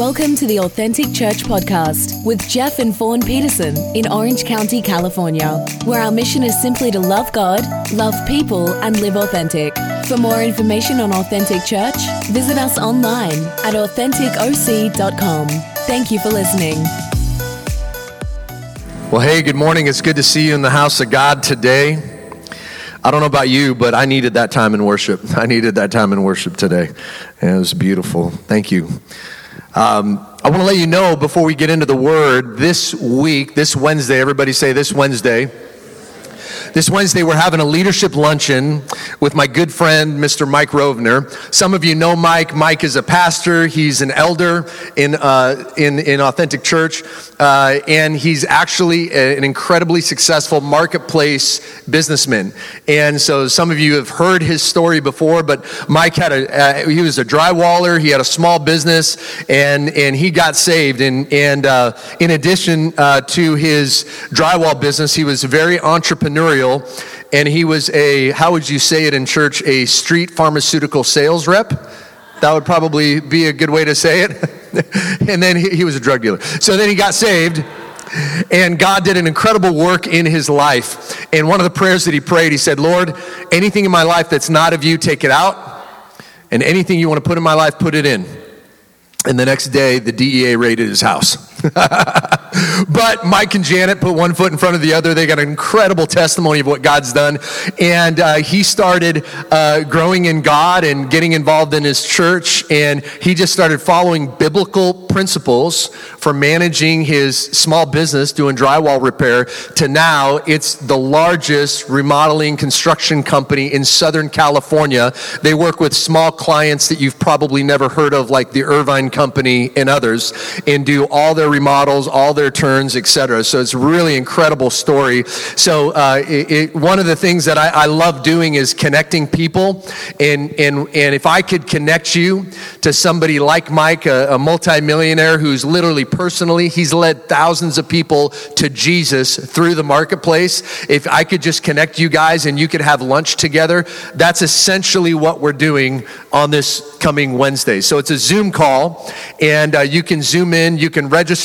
Welcome to the Authentic Church Podcast with Jeff and Fawn Peterson in Orange County, California, where our mission is simply to love God, love people, and live authentic. For more information on Authentic Church, visit us online at AuthenticOC.com. Thank you for listening. Well, hey, good morning. It's good to see you in the house of God today. I don't know about you, but I needed that time in worship. I needed that time in worship today. And it was beautiful. Thank you. Um, I want to let you know before we get into the word this week, this Wednesday, everybody say this Wednesday. This Wednesday, we're having a leadership luncheon with my good friend, Mr. Mike Rovner. Some of you know Mike. Mike is a pastor. He's an elder in, uh, in, in Authentic Church. Uh, and he's actually an incredibly successful marketplace businessman. And so some of you have heard his story before, but Mike had a, uh, he was a drywaller. He had a small business and, and he got saved. And, and uh, in addition uh, to his drywall business, he was very entrepreneurial and he was a, how would you say it in church, a street pharmaceutical sales rep. That would probably be a good way to say it. and then he, he was a drug dealer. So then he got saved. And God did an incredible work in his life. And one of the prayers that he prayed, he said, Lord, anything in my life that's not of you, take it out. And anything you want to put in my life, put it in. And the next day, the DEA raided his house. but Mike and Janet put one foot in front of the other. They got an incredible testimony of what God's done. And uh, he started uh, growing in God and getting involved in his church. And he just started following biblical principles for managing his small business, doing drywall repair, to now it's the largest remodeling construction company in Southern California. They work with small clients that you've probably never heard of, like the Irvine Company and others, and do all their remodels, all their turns, etc. So it's a really incredible story. So uh, it, it, one of the things that I, I, love doing is connecting people, and and and if I could connect you to somebody like Mike, a, a multimillionaire who's literally personally he's led thousands of people to Jesus through the marketplace. If I could just connect you guys and you could have lunch together, that's essentially what we're doing on this coming Wednesday. So it's a Zoom call, and uh, you can zoom in, you can register.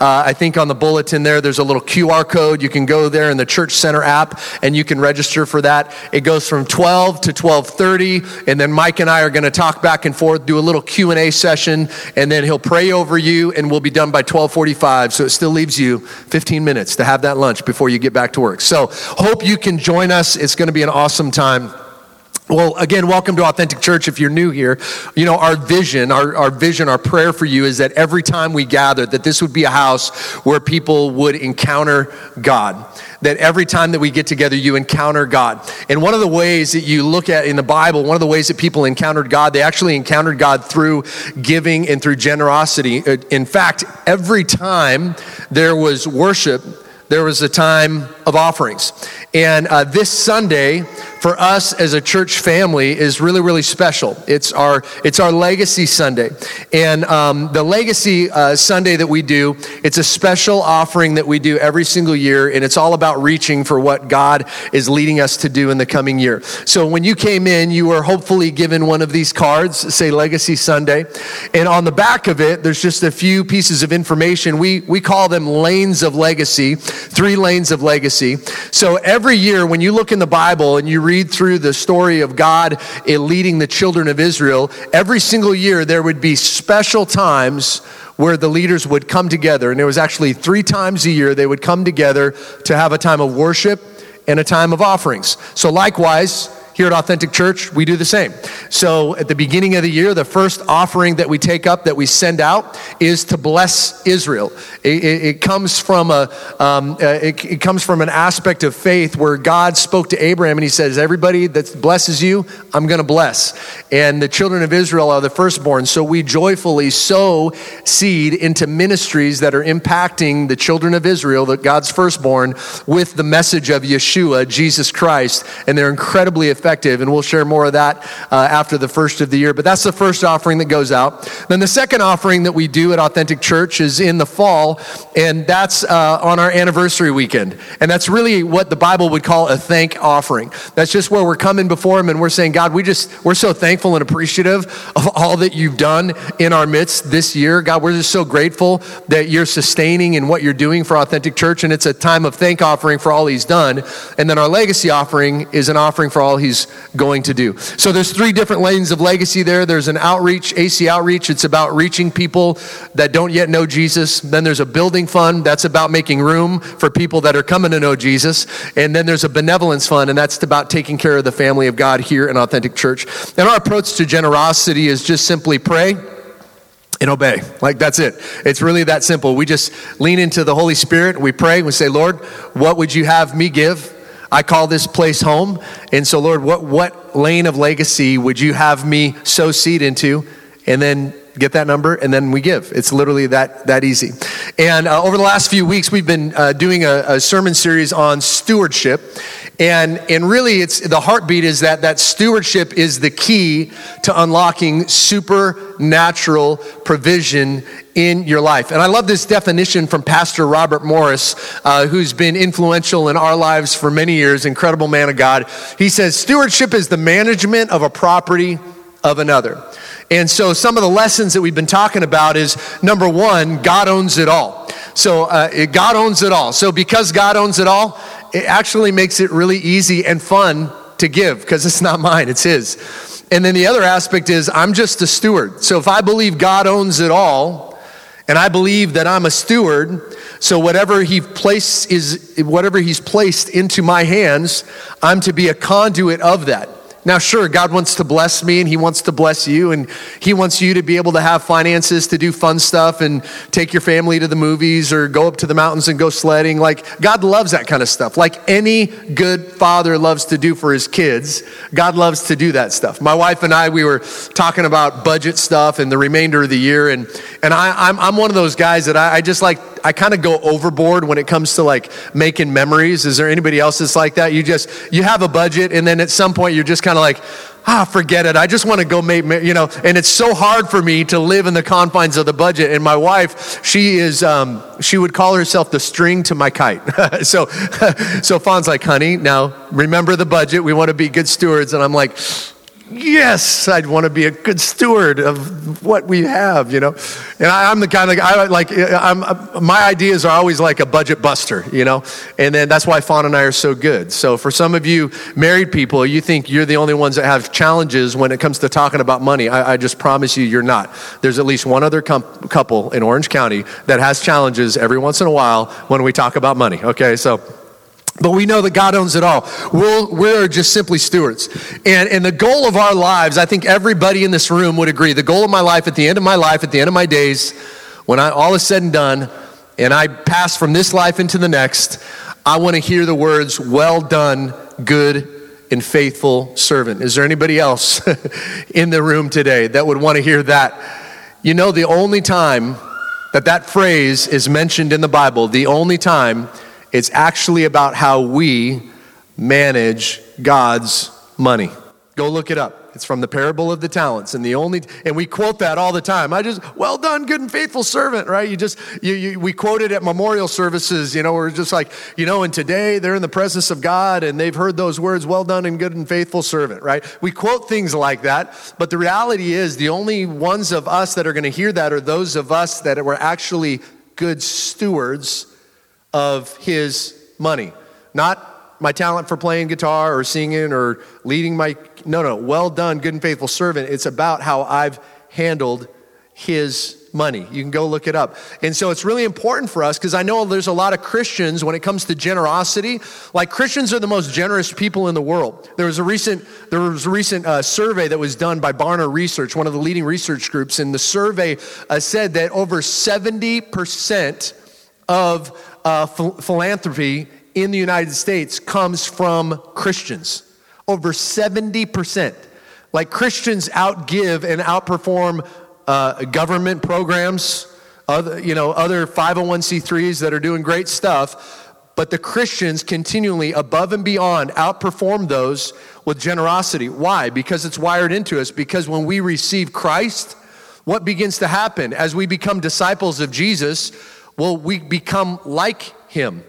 Uh, I think on the bulletin there, there's a little QR code. You can go there in the Church Center app, and you can register for that. It goes from 12 to 12:30, and then Mike and I are going to talk back and forth, do a little Q and A session, and then he'll pray over you, and we'll be done by 12:45. So it still leaves you 15 minutes to have that lunch before you get back to work. So hope you can join us. It's going to be an awesome time. Well, again, welcome to Authentic Church. If you're new here, you know, our vision, our, our vision, our prayer for you is that every time we gather, that this would be a house where people would encounter God. That every time that we get together, you encounter God. And one of the ways that you look at in the Bible, one of the ways that people encountered God, they actually encountered God through giving and through generosity. Uh, in fact, every time there was worship, there was a time of offerings. And uh, this Sunday, for us as a church family, is really, really special. It's our, it's our Legacy Sunday. And um, the Legacy uh, Sunday that we do, it's a special offering that we do every single year, and it's all about reaching for what God is leading us to do in the coming year. So when you came in, you were hopefully given one of these cards, say Legacy Sunday. And on the back of it, there's just a few pieces of information. We, we call them lanes of legacy, three lanes of legacy. So every year, when you look in the Bible and you read through the story of God leading the children of Israel, every single year there would be special times where the leaders would come together. And it was actually three times a year they would come together to have a time of worship and a time of offerings. So, likewise, here at Authentic Church, we do the same. So at the beginning of the year, the first offering that we take up, that we send out, is to bless Israel. It, it, it comes from a, um, uh, it, it comes from an aspect of faith where God spoke to Abraham and He says, "Everybody that blesses you, I'm going to bless." And the children of Israel are the firstborn, so we joyfully sow seed into ministries that are impacting the children of Israel, that God's firstborn, with the message of Yeshua, Jesus Christ, and they're incredibly effective effective. And we'll share more of that uh, after the first of the year. But that's the first offering that goes out. Then the second offering that we do at Authentic Church is in the fall, and that's uh, on our anniversary weekend. And that's really what the Bible would call a thank offering. That's just where we're coming before Him and we're saying, God, we just, we're so thankful and appreciative of all that you've done in our midst this year. God, we're just so grateful that you're sustaining and what you're doing for Authentic Church. And it's a time of thank offering for all He's done. And then our legacy offering is an offering for all He's going to do. So there's three different lanes of legacy there. There's an outreach, AC outreach. It's about reaching people that don't yet know Jesus. Then there's a building fund. That's about making room for people that are coming to know Jesus. And then there's a benevolence fund, and that's about taking care of the family of God here in Authentic Church. And our approach to generosity is just simply pray and obey. Like that's it. It's really that simple. We just lean into the Holy Spirit, we pray, we say, Lord, what would you have me give? I call this place home. And so, Lord, what, what lane of legacy would you have me sow seed into? And then get that number, and then we give. It's literally that, that easy. And uh, over the last few weeks, we've been uh, doing a, a sermon series on stewardship. And, and really, it's the heartbeat is that that stewardship is the key to unlocking supernatural provision in your life. And I love this definition from Pastor Robert Morris, uh, who's been influential in our lives for many years, incredible man of God. He says, Stewardship is the management of a property of another. And so, some of the lessons that we've been talking about is number one, God owns it all. So, uh, God owns it all. So, because God owns it all, it actually makes it really easy and fun to give because it's not mine, it's His. And then the other aspect is I'm just a steward. So if I believe God owns it all, and I believe that I'm a steward, so whatever he is whatever he's placed into my hands, I'm to be a conduit of that. Now, sure, God wants to bless me and He wants to bless you, and He wants you to be able to have finances to do fun stuff and take your family to the movies or go up to the mountains and go sledding. Like, God loves that kind of stuff. Like any good father loves to do for his kids, God loves to do that stuff. My wife and I, we were talking about budget stuff and the remainder of the year, and, and I, I'm, I'm one of those guys that I, I just like I kind of go overboard when it comes to like making memories. Is there anybody else that's like that? You just you have a budget, and then at some point you're just kind of like, ah, forget it. I just want to go make, you know. And it's so hard for me to live in the confines of the budget. And my wife, she is, um, she would call herself the string to my kite. so, so Fawn's like, honey, now remember the budget. We want to be good stewards. And I'm like yes, I'd want to be a good steward of what we have, you know. And I, am the kind of I like eh, I'm, uh, my ideas are always like a budget buster, you know. And then that's why Fawn and I are so good. So for some of you married people, you think you're the only ones that have challenges when it comes to talking about money. I, I just promise you, you're not. There's at least one other com- couple in Orange County that has challenges every once in a while when we talk about money. Okay, so. But we know that God owns it all. We'll, we're just simply stewards. And, and the goal of our lives, I think everybody in this room would agree, the goal of my life, at the end of my life, at the end of my days, when I, all is said and done, and I pass from this life into the next, I want to hear the words, well done, good and faithful servant. Is there anybody else in the room today that would want to hear that? You know, the only time that that phrase is mentioned in the Bible, the only time it's actually about how we manage God's money. Go look it up. It's from the parable of the talents. And the only and we quote that all the time. I just, well done, good and faithful servant, right? You just you, you we quote it at memorial services, you know, we're just like, you know, and today they're in the presence of God and they've heard those words, well done and good and faithful servant, right? We quote things like that, but the reality is the only ones of us that are going to hear that are those of us that were actually good stewards of his money. Not my talent for playing guitar or singing or leading my. No, no. Well done, good and faithful servant. It's about how I've handled his money. You can go look it up. And so it's really important for us because I know there's a lot of Christians when it comes to generosity. Like Christians are the most generous people in the world. There was a recent there was a recent uh, survey that was done by Barna Research, one of the leading research groups, and the survey uh, said that over 70 percent of uh, ph- philanthropy in the United States comes from Christians. Over 70%. Like Christians outgive and outperform uh, government programs, other, you know, other 501c3s that are doing great stuff. but the Christians continually, above and beyond, outperform those with generosity. Why? Because it's wired into us. Because when we receive Christ, what begins to happen as we become disciples of Jesus? Well, we become like him.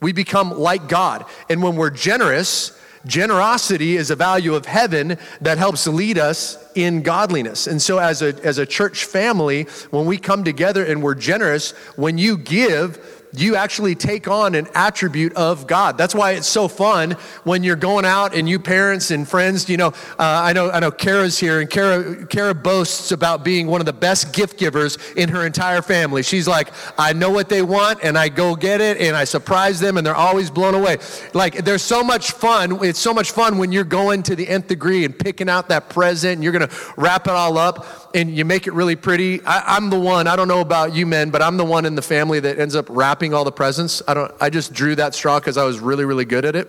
We become like God. And when we're generous, generosity is a value of heaven that helps lead us in godliness. And so, as a, as a church family, when we come together and we're generous, when you give, you actually take on an attribute of God. That's why it's so fun when you're going out and you parents and friends, you know, uh, I know, I know Kara's here and Kara, Kara boasts about being one of the best gift givers in her entire family. She's like, I know what they want and I go get it and I surprise them and they're always blown away. Like there's so much fun. It's so much fun when you're going to the nth degree and picking out that present and you're going to wrap it all up and you make it really pretty. I, I'm the one, I don't know about you men, but I'm the one in the family that ends up wrapping all the presents. I don't. I just drew that straw because I was really, really good at it.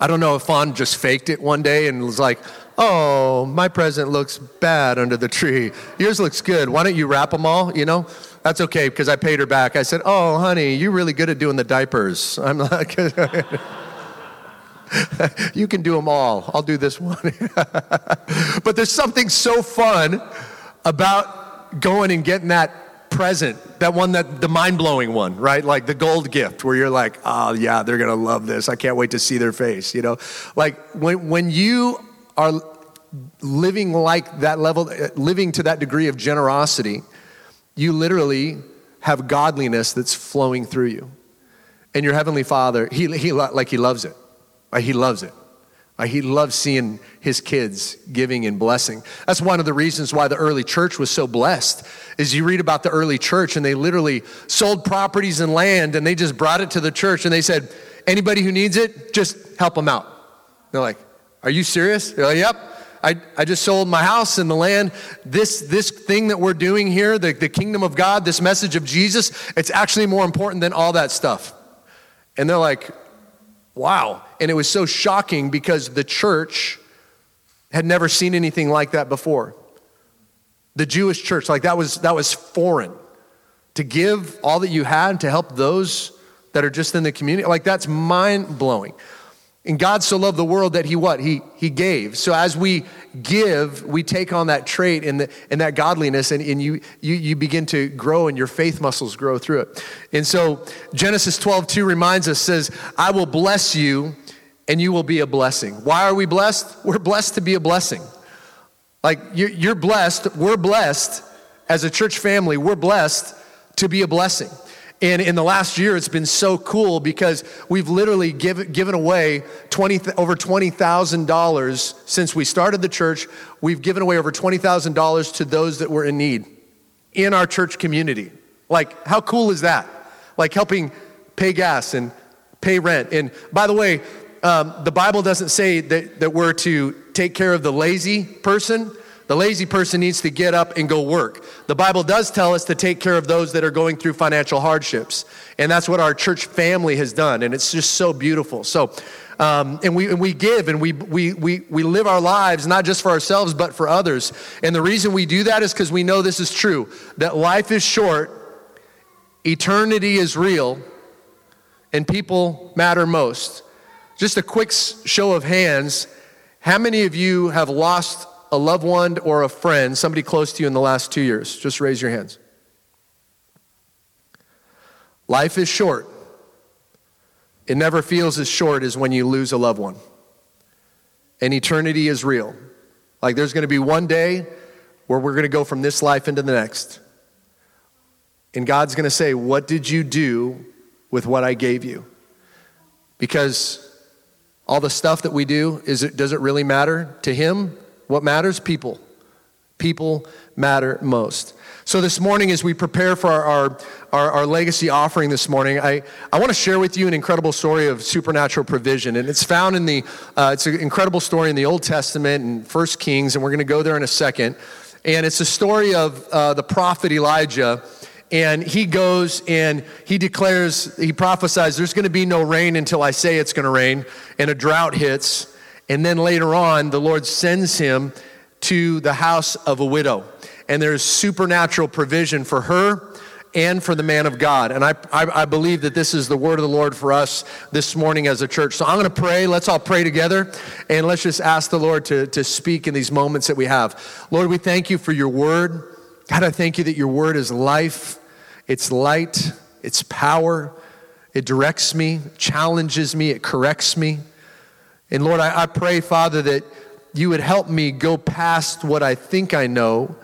I don't know if Fawn just faked it one day and was like, "Oh, my present looks bad under the tree. Yours looks good. Why don't you wrap them all?" You know, that's okay because I paid her back. I said, "Oh, honey, you're really good at doing the diapers." I'm like. you can do them all. I'll do this one. but there's something so fun about going and getting that present, that one that the mind blowing one, right? Like the gold gift where you're like, oh yeah, they're gonna love this. I can't wait to see their face, you know? Like when, when you are living like that level, eh, living to that degree of generosity, you literally have godliness that's flowing through you. And your heavenly father, he, he like he loves it. He loves it. Uh, he loved seeing his kids giving and blessing. That's one of the reasons why the early church was so blessed. Is you read about the early church and they literally sold properties and land and they just brought it to the church and they said, anybody who needs it, just help them out. They're like, are you serious? They're like, yep. I, I just sold my house and the land. This, this thing that we're doing here, the, the kingdom of God, this message of Jesus, it's actually more important than all that stuff. And they're like, Wow. And it was so shocking because the church had never seen anything like that before. The Jewish church, like that was that was foreign. To give all that you had to help those that are just in the community, like that's mind blowing. And God so loved the world that he what? He he gave. So as we give, we take on that trait and, the, and that godliness and, and you, you you begin to grow and your faith muscles grow through it. And so Genesis 12, 2 reminds us, says, I will bless you and you will be a blessing. Why are we blessed? We're blessed to be a blessing. Like you're, you're blessed, we're blessed as a church family, we're blessed to be a blessing. And in the last year, it's been so cool because we've literally give, given away 20, over $20,000 since we started the church. We've given away over $20,000 to those that were in need in our church community. Like, how cool is that? Like helping pay gas and pay rent. And by the way, um, the Bible doesn't say that, that we're to take care of the lazy person. The lazy person needs to get up and go work. The Bible does tell us to take care of those that are going through financial hardships. And that's what our church family has done. And it's just so beautiful. So, um, and, we, and we give and we, we, we, we live our lives not just for ourselves, but for others. And the reason we do that is because we know this is true that life is short, eternity is real, and people matter most. Just a quick show of hands. How many of you have lost a loved one or a friend, somebody close to you in the last two years? Just raise your hands. Life is short. It never feels as short as when you lose a loved one. And eternity is real. Like there's going to be one day where we're going to go from this life into the next. And God's going to say, What did you do with what I gave you? Because all the stuff that we do, is it, does it really matter to Him? What matters? People. People matter most. So, this morning, as we prepare for our, our, our, our legacy offering this morning, I, I want to share with you an incredible story of supernatural provision. And it's found in the, uh, it's an incredible story in the Old Testament and First Kings, and we're going to go there in a second. And it's a story of uh, the prophet Elijah. And he goes and he declares, he prophesies, there's going to be no rain until I say it's going to rain, and a drought hits. And then later on, the Lord sends him to the house of a widow. And there's supernatural provision for her and for the man of God. And I, I, I, believe that this is the word of the Lord for us this morning as a church. So I'm going to pray. Let's all pray together and let's just ask the Lord to, to speak in these moments that we have. Lord, we thank you for your word. God, I thank you that your word is life, it's light, it's power. It directs me, challenges me, it corrects me. And Lord, I, I pray, Father, that you would help me go past what I think I know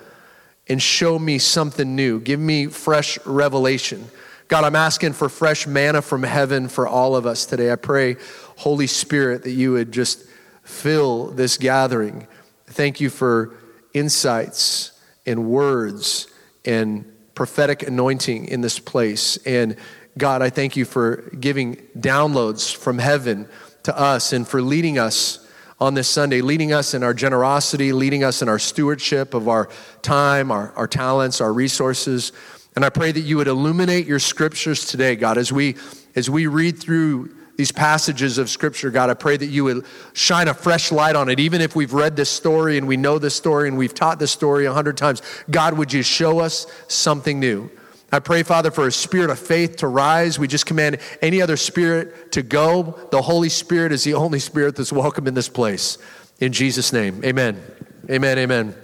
and show me something new. Give me fresh revelation. God, I'm asking for fresh manna from heaven for all of us today. I pray, Holy Spirit, that you would just fill this gathering. Thank you for insights and words and prophetic anointing in this place. And God, I thank you for giving downloads from heaven to us and for leading us on this Sunday, leading us in our generosity, leading us in our stewardship of our time, our, our talents, our resources. And I pray that you would illuminate your scriptures today, God, as we as we read through these passages of scripture, God, I pray that you would shine a fresh light on it. Even if we've read this story and we know this story and we've taught this story a hundred times, God, would you show us something new? I pray, Father, for a spirit of faith to rise. We just command any other spirit to go. The Holy Spirit is the only spirit that's welcome in this place. In Jesus' name, amen. Amen, amen.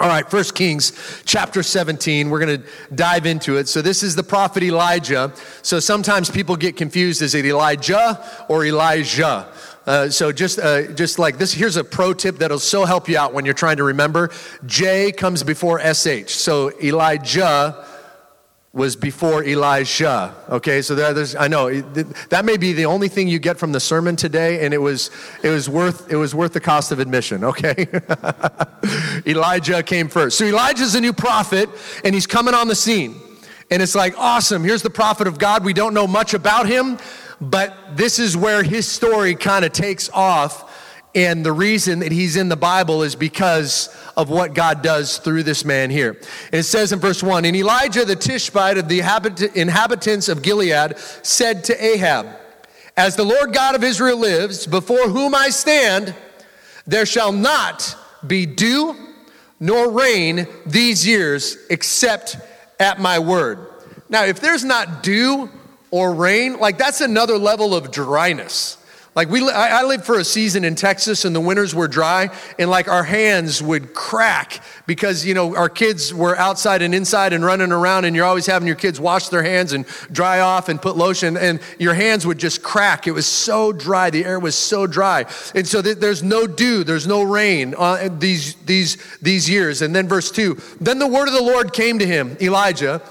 All right, First Kings chapter 17. We're going to dive into it. So this is the prophet Elijah. So sometimes people get confused. Is it Elijah or Elisha? Uh, so just uh, just like this, here's a pro tip that'll so help you out when you're trying to remember. J comes before sh. So Elijah was before Elisha. Okay, so there's, I know that may be the only thing you get from the sermon today, and it was, it was worth, it was worth the cost of admission. Okay, Elijah came first. So Elijah's a new prophet, and he's coming on the scene, and it's like awesome. Here's the prophet of God. We don't know much about him, but this is where his story kind of takes off and the reason that he's in the Bible is because of what God does through this man here. And it says in verse 1 And Elijah the Tishbite of the inhabitants of Gilead said to Ahab, As the Lord God of Israel lives, before whom I stand, there shall not be dew nor rain these years except at my word. Now, if there's not dew or rain, like that's another level of dryness. Like we, I lived for a season in Texas, and the winters were dry, and like our hands would crack because you know our kids were outside and inside and running around, and you're always having your kids wash their hands and dry off and put lotion, and your hands would just crack. It was so dry, the air was so dry, and so th- there's no dew, there's no rain uh, these these these years. And then verse two, then the word of the Lord came to him, Elijah,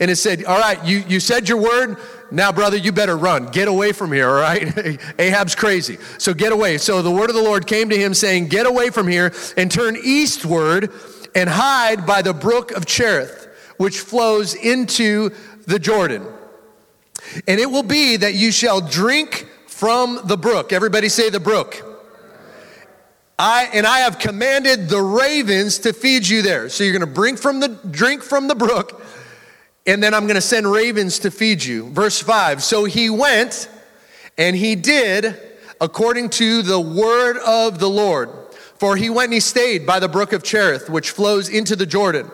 and it said, "All right, you you said your word." Now, brother, you better run. Get away from here, all right? Ahab's crazy. So get away. So the word of the Lord came to him saying, Get away from here and turn eastward and hide by the brook of Cherith, which flows into the Jordan. And it will be that you shall drink from the brook. Everybody say the brook. I and I have commanded the ravens to feed you there. So you're going to bring from the drink from the brook and then I'm going to send ravens to feed you. Verse 5 So he went and he did according to the word of the Lord. For he went and he stayed by the brook of Cherith, which flows into the Jordan.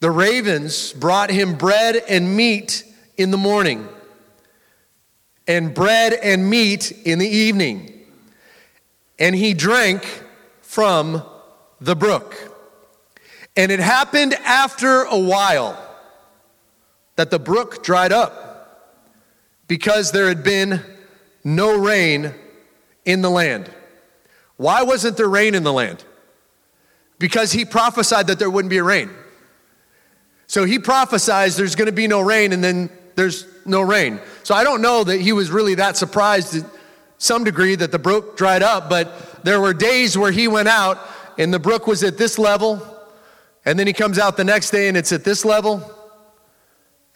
The ravens brought him bread and meat in the morning, and bread and meat in the evening. And he drank from the brook. And it happened after a while that the brook dried up because there had been no rain in the land. Why wasn't there rain in the land? Because he prophesied that there wouldn't be a rain. So he prophesies there's going to be no rain, and then there's no rain. So I don't know that he was really that surprised to some degree that the brook dried up, but there were days where he went out and the brook was at this level, and then he comes out the next day and it's at this level.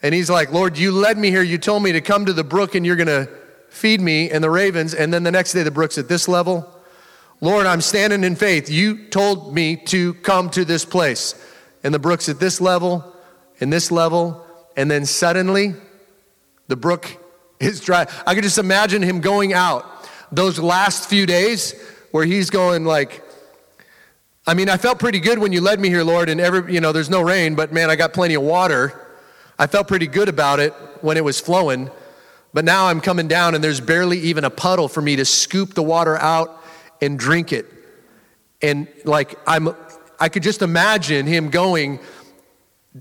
And he's like, Lord, you led me here. You told me to come to the brook and you're going to feed me and the ravens. And then the next day, the brook's at this level. Lord, I'm standing in faith. You told me to come to this place. And the brook's at this level and this level. And then suddenly, the brook is dry. I could just imagine him going out those last few days where he's going like, I mean, I felt pretty good when you led me here, Lord, and every, you know, there's no rain, but man, I got plenty of water. I felt pretty good about it when it was flowing, but now I'm coming down and there's barely even a puddle for me to scoop the water out and drink it. And like I'm I could just imagine him going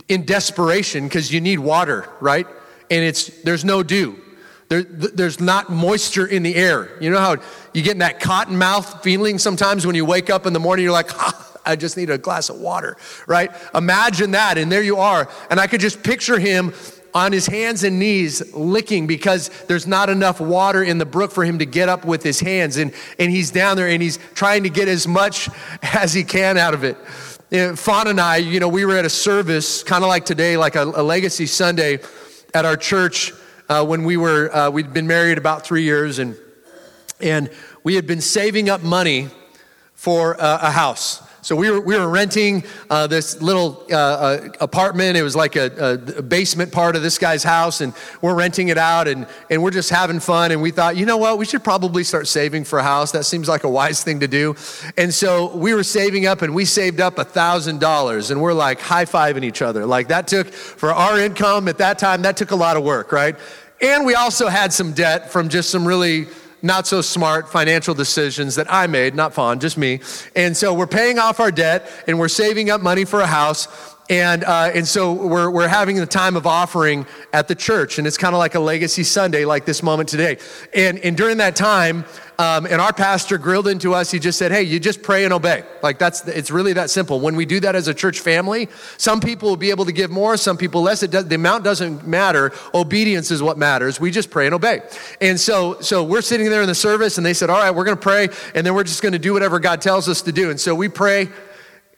in desperation because you need water, right? And it's there's no dew. There, there's not moisture in the air. You know how you get in that cotton mouth feeling sometimes when you wake up in the morning, you're like, ah, I just need a glass of water, right? Imagine that, and there you are. And I could just picture him on his hands and knees licking because there's not enough water in the brook for him to get up with his hands. And, and he's down there and he's trying to get as much as he can out of it. Fawn and I, you know, we were at a service, kind of like today, like a, a, Legacy Sunday at our church uh, when we were, uh, we'd been married about three years and, and we had been saving up money for uh, a house. So we were, we were renting uh, this little uh, uh, apartment. It was like a, a, basement part of this guy's house, and we're renting it out, and, and we're just having fun. And we thought, you know what, we should probably start saving for a house. That seems like a wise thing to do. And so we were saving up, and we saved up $1,000, and we're like high fiving each other. Like that took, for our income at that time, that took a lot of work, right? And we also had some debt from just some really not so smart financial decisions that I made, not Fawn, just me. And so we're paying off our debt and we're saving up money for a house. And, uh, and so we're, we're having the time of offering at the church. And it's kind of like a legacy Sunday, like this moment today. And, and during that time, um, and our pastor grilled into us. He just said, "Hey, you just pray and obey. Like that's it's really that simple. When we do that as a church family, some people will be able to give more, some people less. It does, the amount doesn't matter. Obedience is what matters. We just pray and obey. And so, so we're sitting there in the service, and they said, "All right, we're going to pray, and then we're just going to do whatever God tells us to do." And so we pray.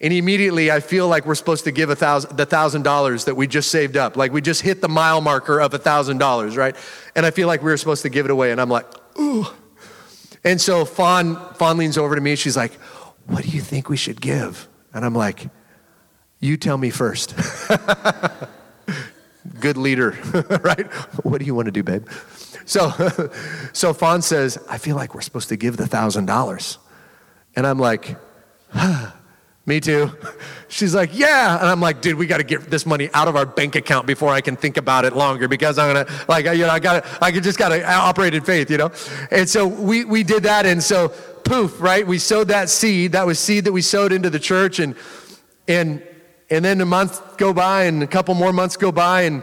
And immediately I feel like we're supposed to give a thousand, the thousand dollars that we just saved up. Like we just hit the mile marker of a thousand dollars, right? And I feel like we were supposed to give it away. And I'm like, ooh. And so Fawn, Fawn leans over to me. She's like, What do you think we should give? And I'm like, You tell me first. Good leader, right? What do you want to do, babe? So, so Fawn says, I feel like we're supposed to give the thousand dollars. And I'm like, huh, me too. She's like, yeah. And I'm like, dude, we got to get this money out of our bank account before I can think about it longer because I'm going to, like, you know, I got to, I just got to operate in faith, you know? And so we, we did that. And so poof, right? We sowed that seed. That was seed that we sowed into the church. And, and, and then a month go by and a couple more months go by and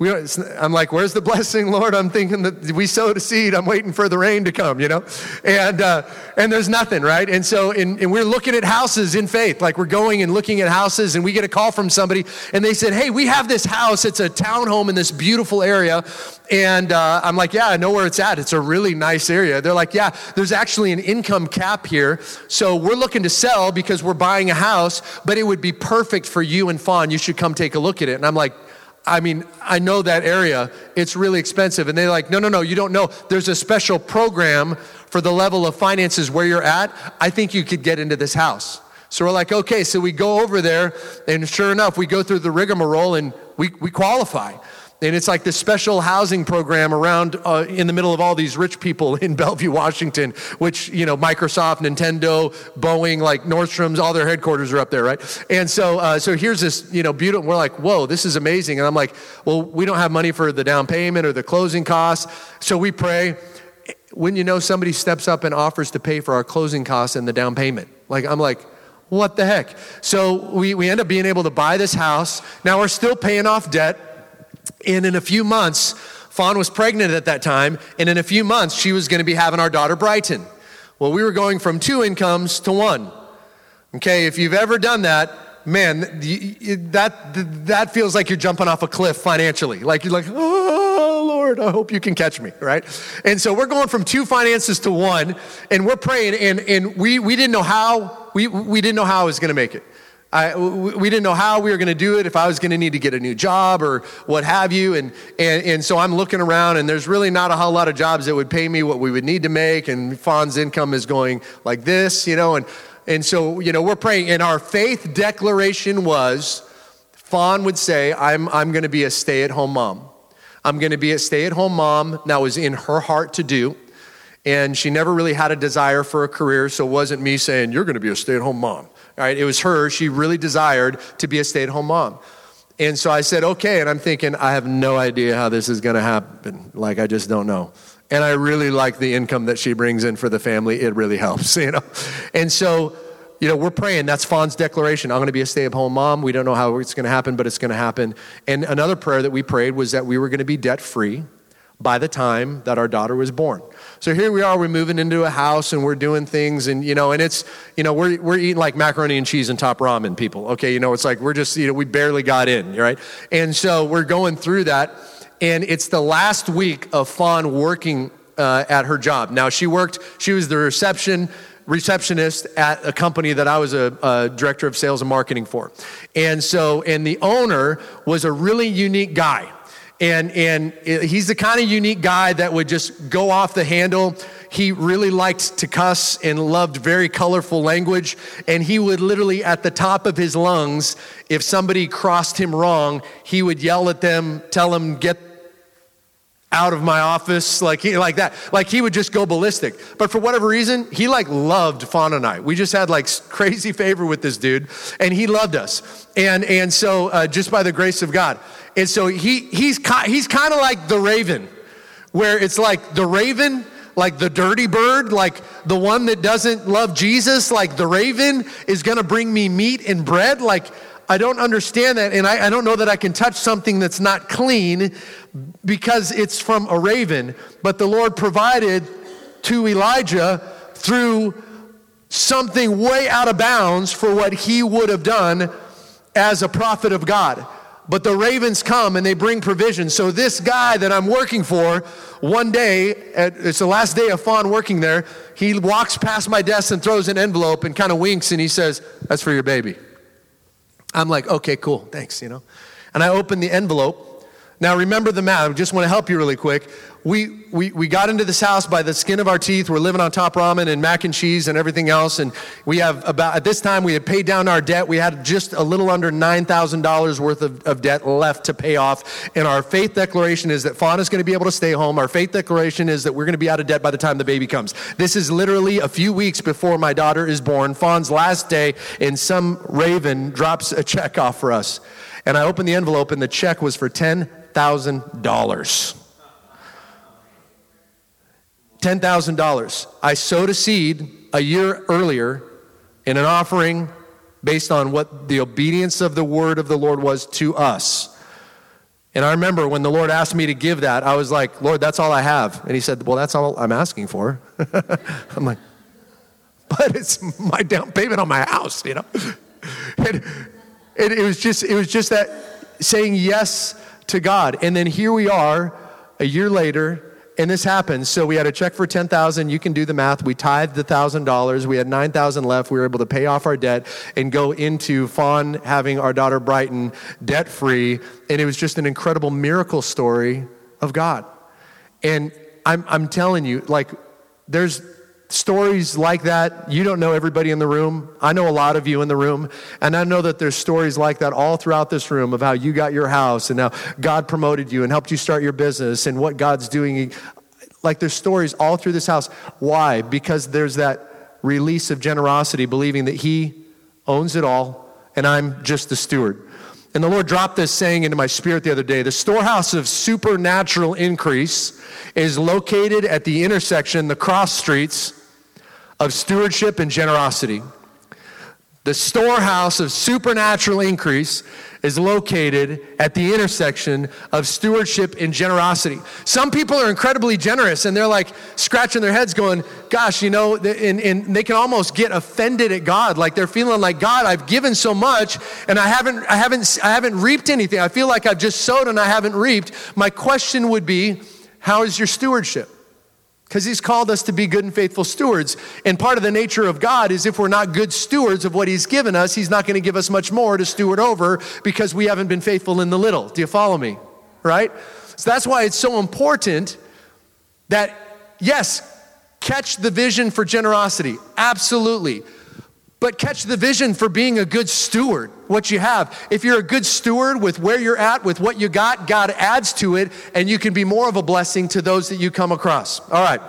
we, I'm like, where's the blessing, Lord? I'm thinking that we sowed a seed. I'm waiting for the rain to come, you know? And, uh, and there's nothing, right? And so, in, and we're looking at houses in faith. Like we're going and looking at houses, and we get a call from somebody, and they said, hey, we have this house. It's a townhome in this beautiful area. And uh, I'm like, yeah, I know where it's at. It's a really nice area. They're like, yeah, there's actually an income cap here. So we're looking to sell because we're buying a house, but it would be perfect for you and Fawn. You should come take a look at it. And I'm like, I mean, I know that area. It's really expensive. And they're like, no, no, no, you don't know. There's a special program for the level of finances where you're at. I think you could get into this house. So we're like, okay. So we go over there, and sure enough, we go through the rigmarole and we, we qualify. And it's like this special housing program around uh, in the middle of all these rich people in Bellevue, Washington, which, you know, Microsoft, Nintendo, Boeing, like Nordstrom's, all their headquarters are up there, right? And so, uh, so here's this, you know, beautiful, we're like, whoa, this is amazing. And I'm like, well, we don't have money for the down payment or the closing costs. So we pray. When you know somebody steps up and offers to pay for our closing costs and the down payment, like, I'm like, what the heck? So we, we end up being able to buy this house. Now we're still paying off debt and in a few months, Fawn was pregnant at that time, and in a few months, she was going to be having our daughter Brighton. Well, we were going from two incomes to one. Okay, if you've ever done that, man, that, that feels like you're jumping off a cliff financially. Like you're like, oh, Lord, I hope you can catch me, right? And so we're going from two finances to one, and we're praying, and, and we, we didn't know how, we, we didn't know how I was going to make it. I, we didn't know how we were going to do it, if I was going to need to get a new job or what have you. And, and, and so I'm looking around, and there's really not a whole lot of jobs that would pay me what we would need to make. And Fawn's income is going like this, you know. And, and so, you know, we're praying. And our faith declaration was Fawn would say, I'm, I'm going to be a stay at home mom. I'm going to be a stay at home mom. That was in her heart to do. And she never really had a desire for a career, so it wasn't me saying, You're going to be a stay at home mom. Right? It was her. She really desired to be a stay at home mom. And so I said, okay. And I'm thinking, I have no idea how this is going to happen. Like, I just don't know. And I really like the income that she brings in for the family. It really helps, you know? And so, you know, we're praying. That's Fawn's declaration. I'm going to be a stay at home mom. We don't know how it's going to happen, but it's going to happen. And another prayer that we prayed was that we were going to be debt free by the time that our daughter was born. So here we are, we're moving into a house and we're doing things and you know, and it's, you know, we're, we're eating like macaroni and cheese and top ramen people. Okay. You know, it's like, we're just, you know, we barely got in, right? And so we're going through that and it's the last week of Fawn working uh, at her job. Now she worked, she was the reception, receptionist at a company that I was a, a, director of sales and marketing for. And so, and the owner was a really unique guy. And, and he's the kind of unique guy that would just go off the handle. He really liked to cuss and loved very colorful language. And he would literally, at the top of his lungs, if somebody crossed him wrong, he would yell at them, tell them, get out of my office like he like that like he would just go ballistic but for whatever reason he like loved fawn and i we just had like crazy favor with this dude and he loved us and and so uh, just by the grace of god and so he he's he's kind of like the raven where it's like the raven like the dirty bird, like the one that doesn't love Jesus, like the raven is gonna bring me meat and bread. Like, I don't understand that, and I, I, don't know that I can touch something that's not clean because it's from a raven. But the Lord provided to Elijah through something way out of bounds for what he would have done as a prophet of God. But the ravens come and they bring provision. So this guy that I'm working for, one day, it's the last day of Fawn working there, he walks past my desk and throws an envelope and kind of winks and he says, That's for your baby. I'm like, okay, cool, thanks, you know. And I open the envelope. Now remember the math. I just want to help you really quick. We, we, we got into this house by the skin of our teeth. We're living on top ramen and mac and cheese and everything else. And we have about, at this time, we had paid down our debt. We had just a little under $9,000 worth of, of debt left to pay off. And our faith declaration is that Fawn is going to be able to stay home. Our faith declaration is that we're going to be out of debt by the time the baby comes. This is literally a few weeks before my daughter is born. Fawn's last day, and some raven drops a check off for us. And I opened the envelope, and the check was for $10,000. $10,000. I sowed a seed a year earlier in an offering based on what the obedience of the word of the Lord was to us. And I remember when the Lord asked me to give that, I was like, Lord, that's all I have. And He said, Well, that's all I'm asking for. I'm like, But it's my down payment on my house, you know? and, and it was just, it was just that saying yes to God. And then here we are a year later and this happens. So we had a check for 10,000. You can do the math. We tithed the $1,000. We had 9,000 left. We were able to pay off our debt and go into Fawn having our daughter Brighton debt free. And it was just an incredible miracle story of God. And I'm, I'm telling you, like, there's stories like that. You don't know everybody in the room. I know a lot of you in the room. And I know that there's stories like that all throughout this room of how you got your house and how God promoted you and helped you start your business and what God's doing. Like there's stories all through this house. Why? Because there's that release of generosity, believing that He owns it all and I'm just the steward. And the Lord dropped this saying into my spirit the other day the storehouse of supernatural increase is located at the intersection, the cross streets of stewardship and generosity. The storehouse of supernatural increase is located at the intersection of stewardship and generosity. Some people are incredibly generous and they're like scratching their heads going, gosh, you know, and, and they can almost get offended at God. Like they're feeling like, God, I've given so much and I haven't, I haven't, I haven't reaped anything. I feel like I've just sowed and I haven't reaped. My question would be, how is your stewardship? Because he's called us to be good and faithful stewards. And part of the nature of God is if we're not good stewards of what he's given us, he's not going to give us much more to steward over because we haven't been faithful in the little. Do you follow me? Right? So that's why it's so important that, yes, catch the vision for generosity. Absolutely but catch the vision for being a good steward, what you have. If you're a good steward with where you're at, with what you got, God adds to it, and you can be more of a blessing to those that you come across. All right.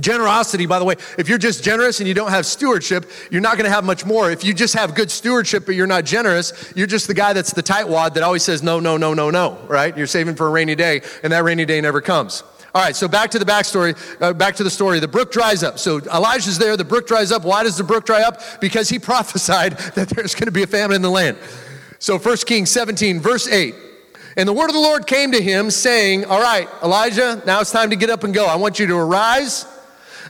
Generosity, by the way, if you're just generous and you don't have stewardship, you're not going to have much more. If you just have good stewardship but you're not generous, you're just the guy that's the tightwad that always says no, no, no, no, no, right? You're saving for a rainy day, and that rainy day never comes. All right, so back to the backstory, uh, back to the story. The brook dries up. So Elijah's there, the brook dries up. Why does the brook dry up? Because he prophesied that there's going to be a famine in the land. So 1 Kings 17, verse 8. And the word of the Lord came to him, saying, All right, Elijah, now it's time to get up and go. I want you to arise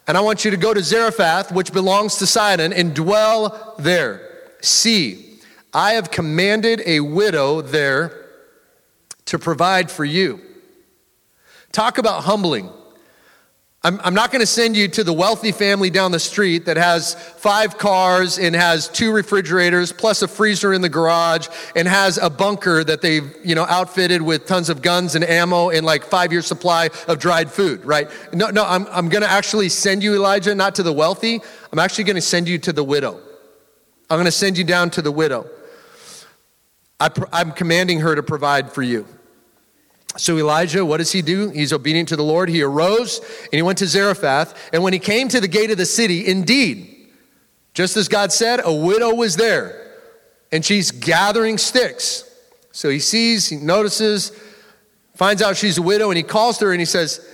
and I want you to go to Zarephath, which belongs to Sidon, and dwell there. See, I have commanded a widow there to provide for you. Talk about humbling. I'm, I'm not going to send you to the wealthy family down the street that has five cars and has two refrigerators plus a freezer in the garage and has a bunker that they've, you know, outfitted with tons of guns and ammo and like five year supply of dried food, right? No, no, I'm, I'm going to actually send you, Elijah, not to the wealthy. I'm actually going to send you to the widow. I'm going to send you down to the widow. I, I'm commanding her to provide for you. So Elijah, what does he do? He's obedient to the Lord. He arose and he went to Zarephath. And when he came to the gate of the city, indeed, just as God said, a widow was there and she's gathering sticks. So he sees, he notices, finds out she's a widow, and he calls to her and he says,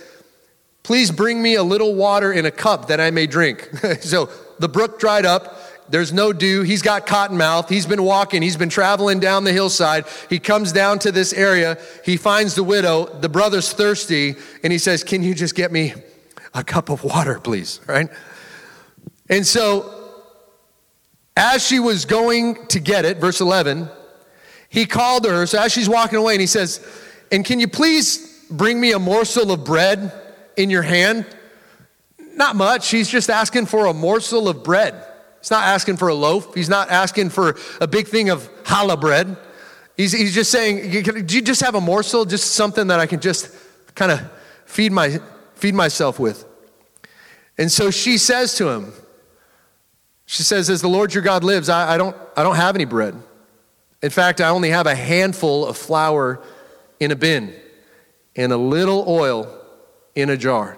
Please bring me a little water in a cup that I may drink. so the brook dried up. There's no dew. He's got cotton mouth. He's been walking. He's been traveling down the hillside. He comes down to this area. He finds the widow. The brother's thirsty. And he says, Can you just get me a cup of water, please? Right? And so, as she was going to get it, verse 11, he called her. So, as she's walking away, and he says, And can you please bring me a morsel of bread in your hand? Not much. He's just asking for a morsel of bread. He's not asking for a loaf. He's not asking for a big thing of challah bread. He's, he's just saying, do you just have a morsel, just something that I can just kind of feed, my, feed myself with? And so she says to him, she says, As the Lord your God lives, I, I, don't, I don't have any bread. In fact, I only have a handful of flour in a bin and a little oil in a jar.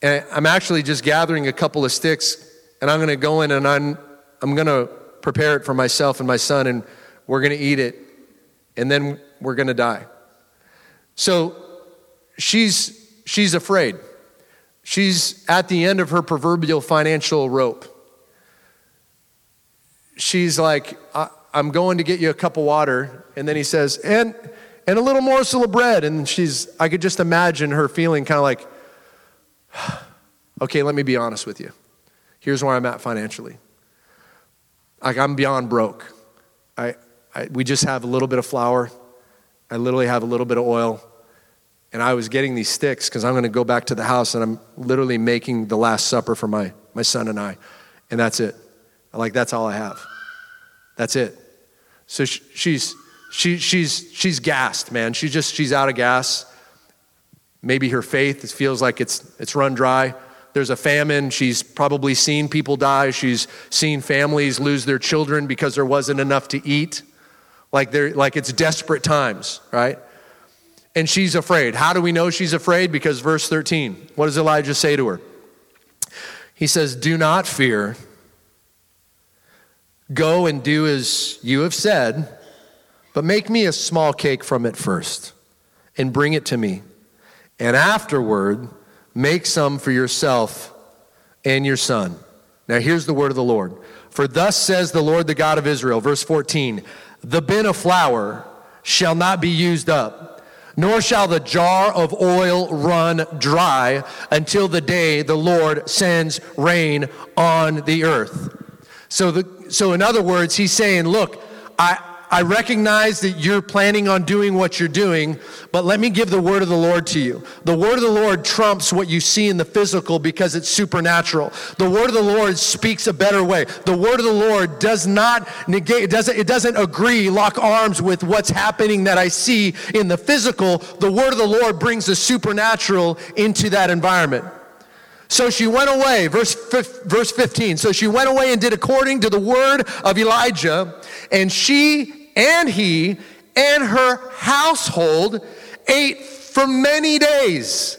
And I'm actually just gathering a couple of sticks and I'm going to go in and I'm, I'm going to prepare it for myself and my son, and we're going to eat it, and then we're going to die. So she's, she's afraid. She's at the end of her proverbial financial rope. She's like, I'm going to get you a cup of water. And then he says, and, and a little morsel of bread. And she's, I could just imagine her feeling kind of like, okay, let me be honest with you. Here's where I'm at financially. Like, I'm beyond broke. I, I, we just have a little bit of flour. I literally have a little bit of oil. And I was getting these sticks because I'm going to go back to the house and I'm literally making the Last Supper for my, my son and I. And that's it. Like, that's all I have. That's it. So she, she's, she, she's, she's gassed, man. She just, she's out of gas. Maybe her faith feels like it's, it's run dry there's a famine. She's probably seen people die. She's seen families lose their children because there wasn't enough to eat. Like, they like it's desperate times, right? And she's afraid. How do we know she's afraid? Because verse 13, what does Elijah say to her? He says, Do not fear. Go and do as you have said, but make me a small cake from it first and bring it to me. And afterward, Make some for yourself and your son. Now, here's the word of the Lord. For thus says the Lord, the God of Israel, verse 14 The bin of flour shall not be used up, nor shall the jar of oil run dry until the day the Lord sends rain on the earth. So, the, so in other words, he's saying, Look, I, I recognize that you're planning on doing what you're doing, but let me give the word of the Lord to you. The word of the Lord trumps what you see in the physical because it's supernatural. The word of the Lord speaks a better way. The word of the Lord does not negate, it doesn't, it doesn't agree, lock arms with what's happening that I see in the physical. The word of the Lord brings the supernatural into that environment. So she went away, verse, verse 15. So she went away and did according to the word of Elijah, and she and he and her household ate for many days.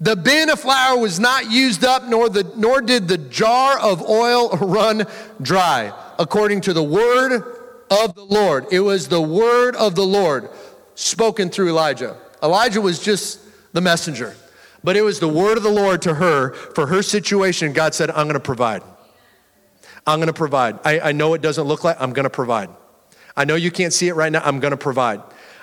The bin of flour was not used up, nor, the, nor did the jar of oil run dry, according to the word of the Lord. It was the word of the Lord spoken through Elijah. Elijah was just the messenger, but it was the word of the Lord to her for her situation. God said, I'm going to provide. I'm going to provide. I, I know it doesn't look like, I'm going to provide. I know you can't see it right now, I'm going to provide.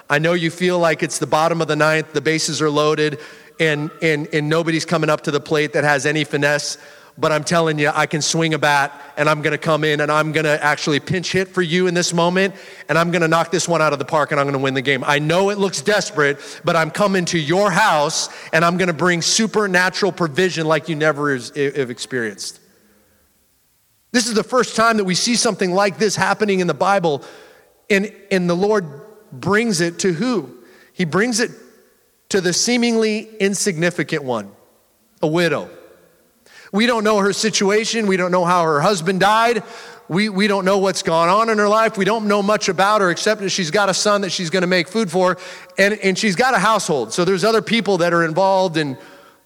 I know you feel like it's the bottom of the ninth, the bases are loaded, and, and, and nobody's coming up to the plate that has any finesse. But I'm telling you, I can swing a bat and I'm gonna come in and I'm gonna actually pinch hit for you in this moment and I'm gonna knock this one out of the park and I'm gonna win the game. I know it looks desperate, but I'm coming to your house and I'm gonna bring supernatural provision like you never have experienced. This is the first time that we see something like this happening in the Bible, and, and the Lord brings it to who? He brings it to the seemingly insignificant one, a widow. We don't know her situation. We don't know how her husband died. We, we don't know what's gone on in her life. We don't know much about her except that she's got a son that she's going to make food for, and, and she's got a household. So there's other people that are involved, and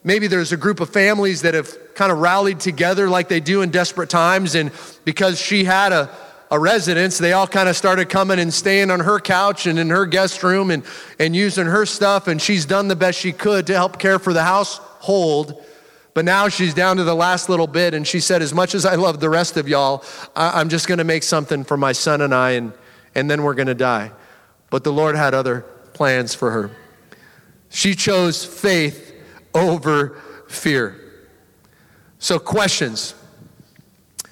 maybe there's a group of families that have kind of rallied together like they do in desperate times. And because she had a, a residence, they all kind of started coming and staying on her couch and in her guest room and, and using her stuff. And she's done the best she could to help care for the household. But now she's down to the last little bit. And she said, As much as I love the rest of y'all, I, I'm just going to make something for my son and I, and, and then we're going to die. But the Lord had other plans for her. She chose faith over fear. So, questions.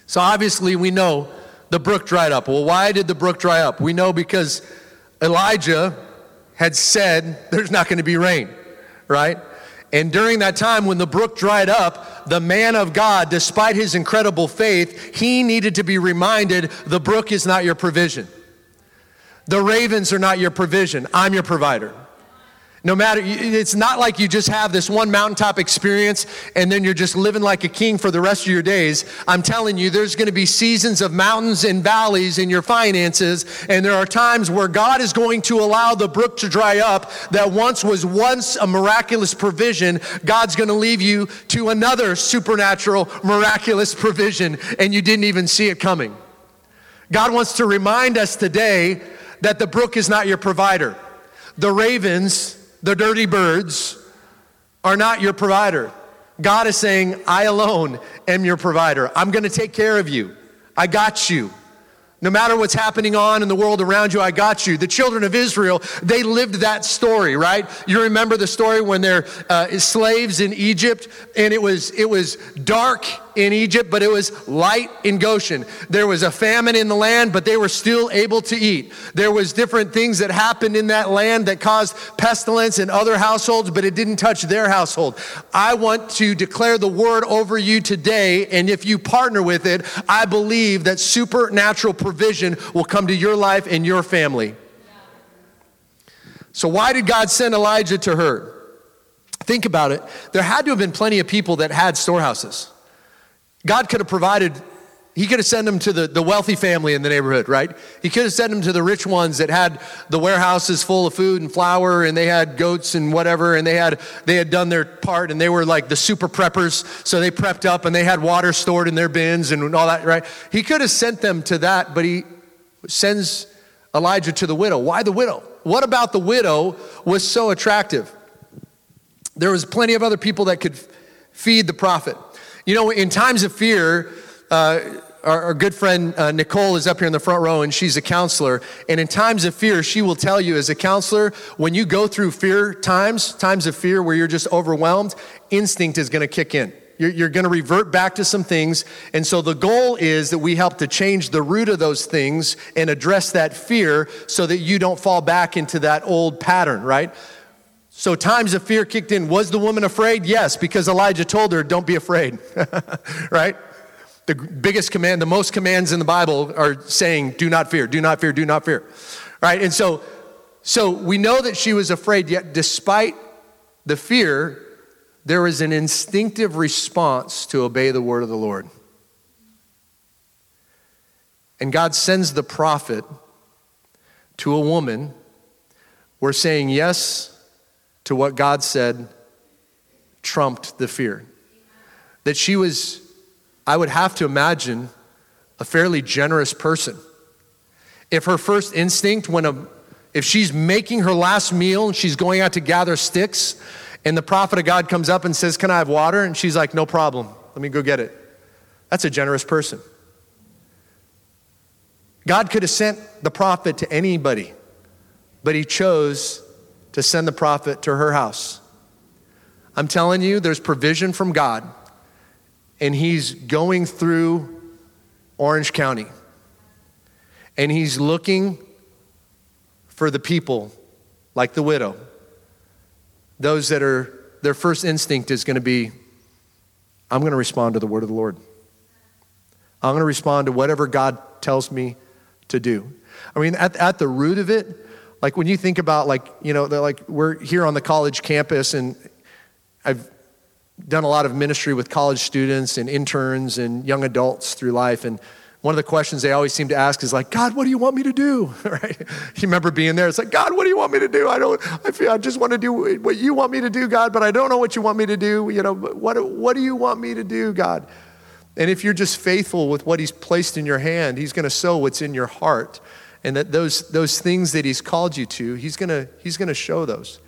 So, obviously, we know the brook dried up. Well, why did the brook dry up? We know because Elijah had said there's not going to be rain, right? And during that time when the brook dried up, the man of God, despite his incredible faith, he needed to be reminded the brook is not your provision. The ravens are not your provision. I'm your provider. No matter, it's not like you just have this one mountaintop experience and then you're just living like a king for the rest of your days. I'm telling you, there's going to be seasons of mountains and valleys in your finances, and there are times where God is going to allow the brook to dry up that once was once a miraculous provision. God's going to leave you to another supernatural, miraculous provision, and you didn't even see it coming. God wants to remind us today that the brook is not your provider. The ravens, the dirty birds are not your provider. God is saying, I alone am your provider. I'm going to take care of you. I got you. No matter what's happening on in the world around you, I got you. The children of Israel, they lived that story, right? You remember the story when they're uh, slaves in Egypt, and it was it was dark in Egypt, but it was light in Goshen. There was a famine in the land, but they were still able to eat. There was different things that happened in that land that caused pestilence in other households, but it didn't touch their household. I want to declare the word over you today, and if you partner with it, I believe that supernatural provision will come to your life and your family. So, why did God send Elijah to her? Think about it. There had to have been plenty of people that had storehouses. God could have provided, He could have sent them to the, the wealthy family in the neighborhood, right? He could have sent them to the rich ones that had the warehouses full of food and flour and they had goats and whatever and they had, they had done their part and they were like the super preppers. So they prepped up and they had water stored in their bins and all that, right? He could have sent them to that, but He sends Elijah to the widow. Why the widow? What about the widow was so attractive? There was plenty of other people that could feed the prophet. You know, in times of fear, uh, our, our, good friend uh, Nicole is up here in the front row and she's a counselor. And in times of fear, she will tell you as a counselor, when you go through fear times, times of fear where you're just overwhelmed, instinct is going to kick in. You're, you're going to revert back to some things. And so the goal is that we help to change the root of those things and address that fear so that you don't fall back into that old pattern, right? So times of fear kicked in. Was the woman afraid? Yes, because Elijah told her, don't be afraid, right? The biggest command, the most commands in the Bible are saying, do not fear, do not fear, do not fear, right? And so, so we know that she was afraid, yet despite the fear, there was an instinctive response to obey the word of the Lord. And God sends the prophet to a woman. We're saying yes to what God said trumped the fear. That she was, I would have to imagine, a fairly generous person. If her first instinct, when a, if she's making her last meal and she's going out to gather sticks, and the prophet of God comes up and says, Can I have water? And she's like, No problem. Let me go get it. That's a generous person. God could have sent the prophet to anybody, but he chose to send the prophet to her house. I'm telling you, there's provision from God, and he's going through Orange County, and he's looking for the people like the widow, those that are, their first instinct is going to be, I'm going to respond to the word of the Lord. I'm going to respond to whatever God tells me to do. I mean, at, at the root of it, like when you think about like, you know, like we're here on the college campus and I've done a lot of ministry with college students and interns and young adults through life. And one of the questions they always seem to ask is like, God, what do you want me to do? right? You remember being there? It's like, God, what do you want me to do? I don't, I feel I just want to do what you want me to do, God, but I don't know what you want me to do. You know, what, what do you want me to do, God? And if you're just faithful with what He's placed in your hand, He's going to sow what's in your heart. And that those, those things that He's called you to, He's going to he's going to show those.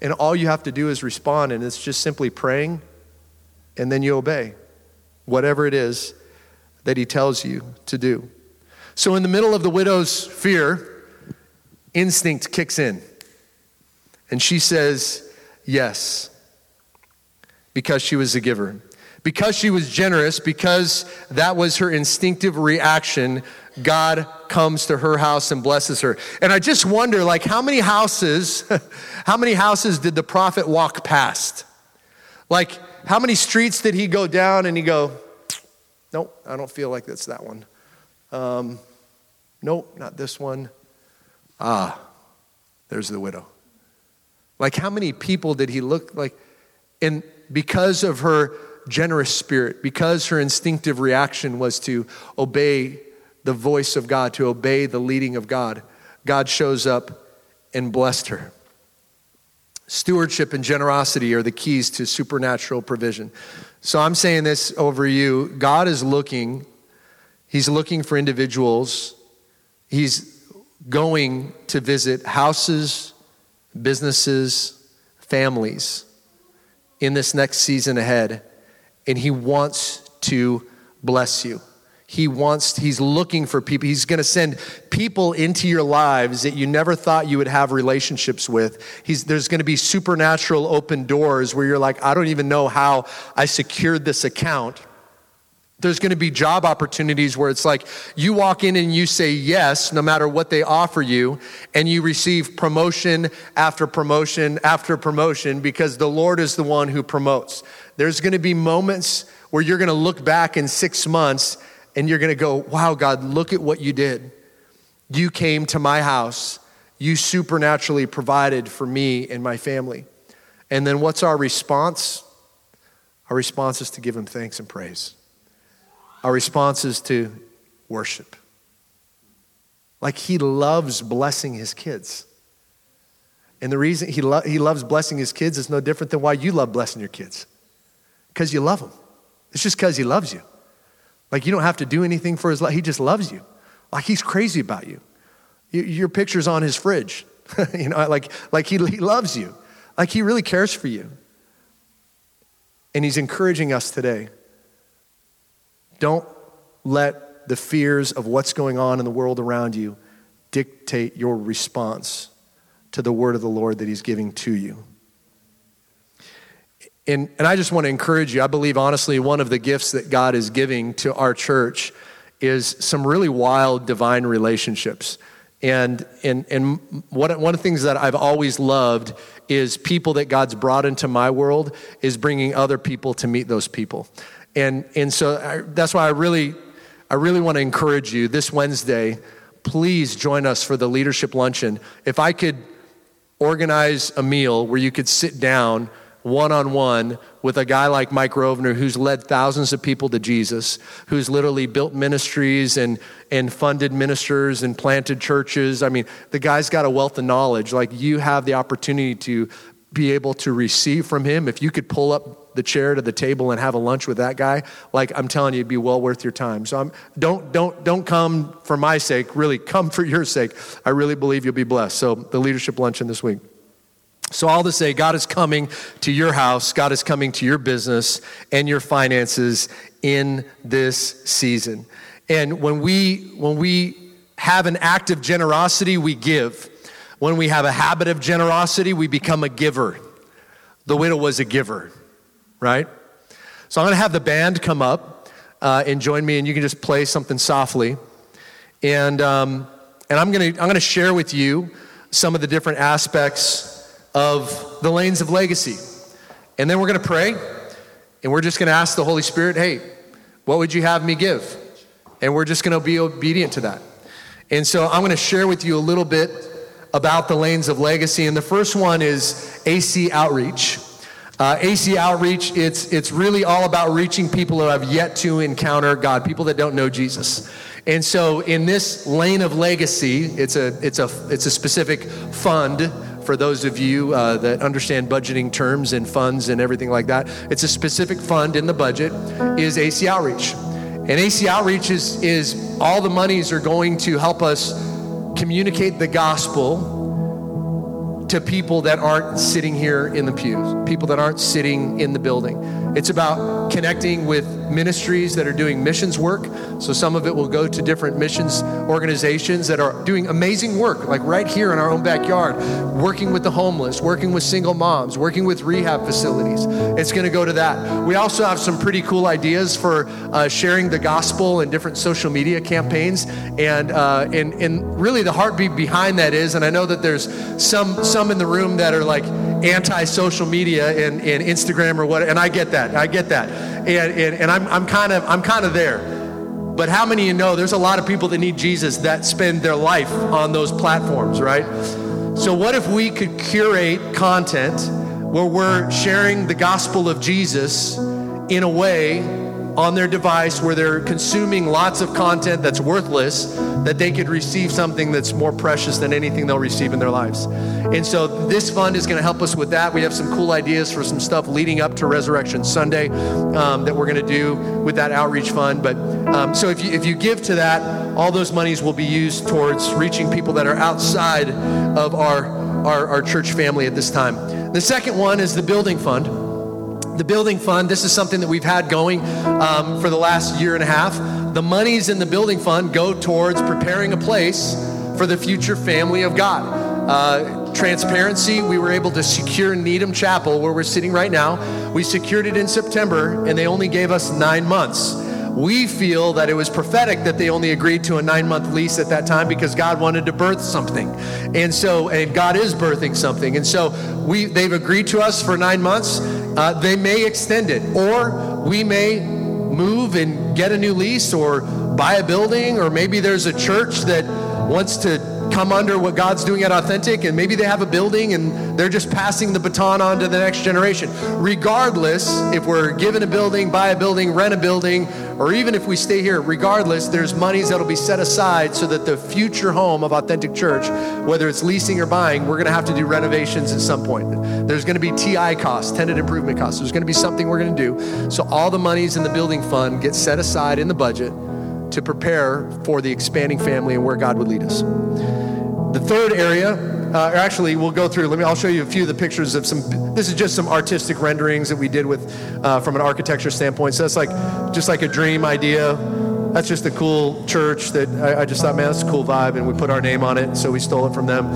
And all you have to do is respond, and it's just simply praying, and then you obey whatever it is that He tells you to do. So, in the middle of the widow's fear, instinct kicks in. And she says, Yes, because she was a giver. Because she was generous, because that was her instinctive reaction, God comes to her house and blesses her. And I just wonder, like, how many houses, how many houses did the prophet walk past? Like, how many streets did he go down and he go, nope, I don't feel like that's that one. Um, nope, not this one. Ah, there's the widow. Like, how many people did he look like? And because of her generous spirit, because her instinctive reaction was to obey the voice of God, to obey the leading of God, God shows up and blessed her. Stewardship and generosity are the keys to supernatural provision. So I'm saying this over you God is looking, He's looking for individuals, He's going to visit houses, businesses, families in this next season ahead and He wants to bless you. He wants, He's looking for people. He's going to send people into your lives that you never thought you would have relationships with. He's, there's going to be supernatural open doors where you're like, I don't even know how I secured this account. There's going to be job opportunities where it's like you walk in and you say yes, no matter what they offer you, and you receive promotion after promotion after promotion because the Lord is the one who promotes. There's going to be moments where you're going to look back in six months and you're going to go, wow, God, look at what you did. You came to my house, you supernaturally provided for me and my family. And then what's our response? Our response is to give him thanks and praise. Our response is to worship. Like he loves blessing his kids. And the reason he, lo- he loves blessing his kids is no different than why you love blessing your kids. Because you love them. It's just because he loves you. Like you don't have to do anything for his love. He just loves you. Like he's crazy about you. Your picture's on his fridge. you know, like, like he, he loves you. Like he really cares for you. And he's encouraging us today don't let the fears of what's going on in the world around you dictate your response to the word of the Lord that He's giving to you. And, and I just want to encourage you. I believe, honestly, one of the gifts that God is giving to our church is some really wild divine relationships. And, and, and one, one of the things that I've always loved is people that God's brought into my world is bringing other people to meet those people. And, and so I, that's why I really, I really want to encourage you this Wednesday, please join us for the leadership luncheon. If I could organize a meal where you could sit down one on one with a guy like Mike Rovner, who's led thousands of people to Jesus, who's literally built ministries and, and funded ministers and planted churches. I mean, the guy's got a wealth of knowledge. Like, you have the opportunity to be able to receive from him, if you could pull up the chair to the table and have a lunch with that guy, like I'm telling you, it'd be well worth your time. So I'm, don't, don't, don't come for my sake, really come for your sake. I really believe you'll be blessed. So the leadership luncheon this week. So, all to say, God is coming to your house, God is coming to your business and your finances in this season. And when we, when we have an act of generosity, we give. When we have a habit of generosity, we become a giver. The widow was a giver, right? So I'm going to have the band come up uh, and join me, and you can just play something softly. And, um, and I'm going to I'm going to share with you some of the different aspects of the lanes of legacy. And then we're going to pray, and we're just going to ask the Holy Spirit, hey, what would you have me give? And we're just going to be obedient to that. And so I'm going to share with you a little bit about the lanes of legacy. And the first one is AC Outreach. Uh, AC Outreach, it's, it's really all about reaching people who have yet to encounter God, people that don't know Jesus. And so in this lane of legacy, it's a, it's a, it's a specific fund for those of you uh, that understand budgeting terms and funds and everything like that. It's a specific fund in the budget is AC Outreach. And AC Outreach is, is all the monies are going to help us communicate the gospel to people that aren't sitting here in the pews, people that aren't sitting in the building. It's about connecting with ministries that are doing missions work. So some of it will go to different missions organizations that are doing amazing work, like right here in our own backyard, working with the homeless, working with single moms, working with rehab facilities. It's going to go to that. We also have some pretty cool ideas for uh, sharing the gospel in different social media campaigns, and uh, and and really the heartbeat behind that is, and I know that there's some some in the room that are like anti-social media and, and Instagram or what, and I get that. I get that. And, and, and I'm, I'm kind of I'm kind of there. But how many of you know there's a lot of people that need Jesus that spend their life on those platforms, right? So what if we could curate content where we're sharing the gospel of Jesus in a way on their device where they're consuming lots of content that's worthless, that they could receive something that's more precious than anything they'll receive in their lives. And so this fund is going to help us with that. We have some cool ideas for some stuff leading up to Resurrection Sunday um, that we're going to do with that outreach fund. But um, so if you, if you give to that, all those monies will be used towards reaching people that are outside of our, our, our church family at this time. The second one is the building fund the building fund, this is something that we've had going um, for the last year and a half. The monies in the building fund go towards preparing a place for the future family of God. Uh, transparency, we were able to secure Needham Chapel, where we're sitting right now. We secured it in September, and they only gave us nine months. We feel that it was prophetic that they only agreed to a nine month lease at that time because God wanted to birth something. And so, and God is birthing something. And so we, they've agreed to us for nine months. Uh, they may extend it, or we may move and get a new lease or buy a building, or maybe there's a church that wants to come under what God's doing at Authentic, and maybe they have a building and they're just passing the baton on to the next generation. Regardless, if we're given a building, buy a building, rent a building, or even if we stay here, regardless, there's monies that'll be set aside so that the future home of Authentic Church, whether it's leasing or buying, we're to have to do renovations at some point. There's to be TI costs, tenant improvement costs. There's to be something we're to do. So all the monies in the building fund get set aside in the budget to prepare for the expanding family and where God would lead us. The third area, uh, actually, we'll go through. Let me. I'll show you a few of the pictures of some. This is just some artistic renderings that we did with, uh, from an architecture standpoint. So that's like, just like a dream idea. That's just a cool church that I, I just thought, man, that's a cool vibe, and we put our name on it. So we stole it from them.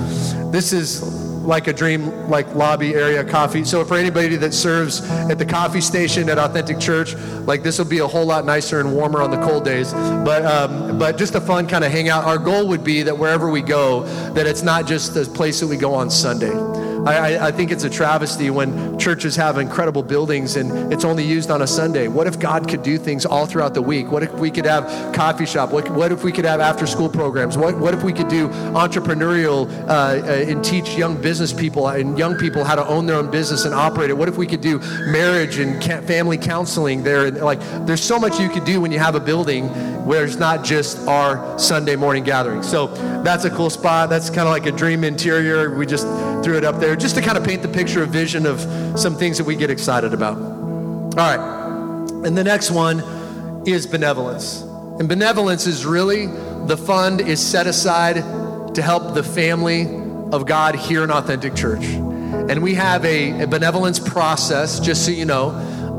This is like a dream like lobby area coffee. So for anybody that serves at the coffee station at Authentic Church, like this will be a whole lot nicer and warmer on the cold days. But um, but just a fun kind of hangout. Our goal would be that wherever we go, that it's not just the place that we go on Sunday. I, I, think it's a travesty when churches have incredible buildings and it's only used on a Sunday. What if God could do things all throughout the week? What if we could have coffee shop? What, what if we could have after school programs? What, what if we could do entrepreneurial uh, uh, and teach young business people and young people how to own their own business and operate it? What if we could do marriage and family counseling there? Like, there's so much you could do when you have a building where it's not just our Sunday morning gathering. So that's a cool spot. That's kind of like a dream interior. We just threw it up there just to kind of paint the picture, a vision of some things that we get excited about. All right. And the next one is benevolence. And benevolence is really the fund is set aside to help the family of God here in Authentic Church. And we have a, a benevolence process, just so you know.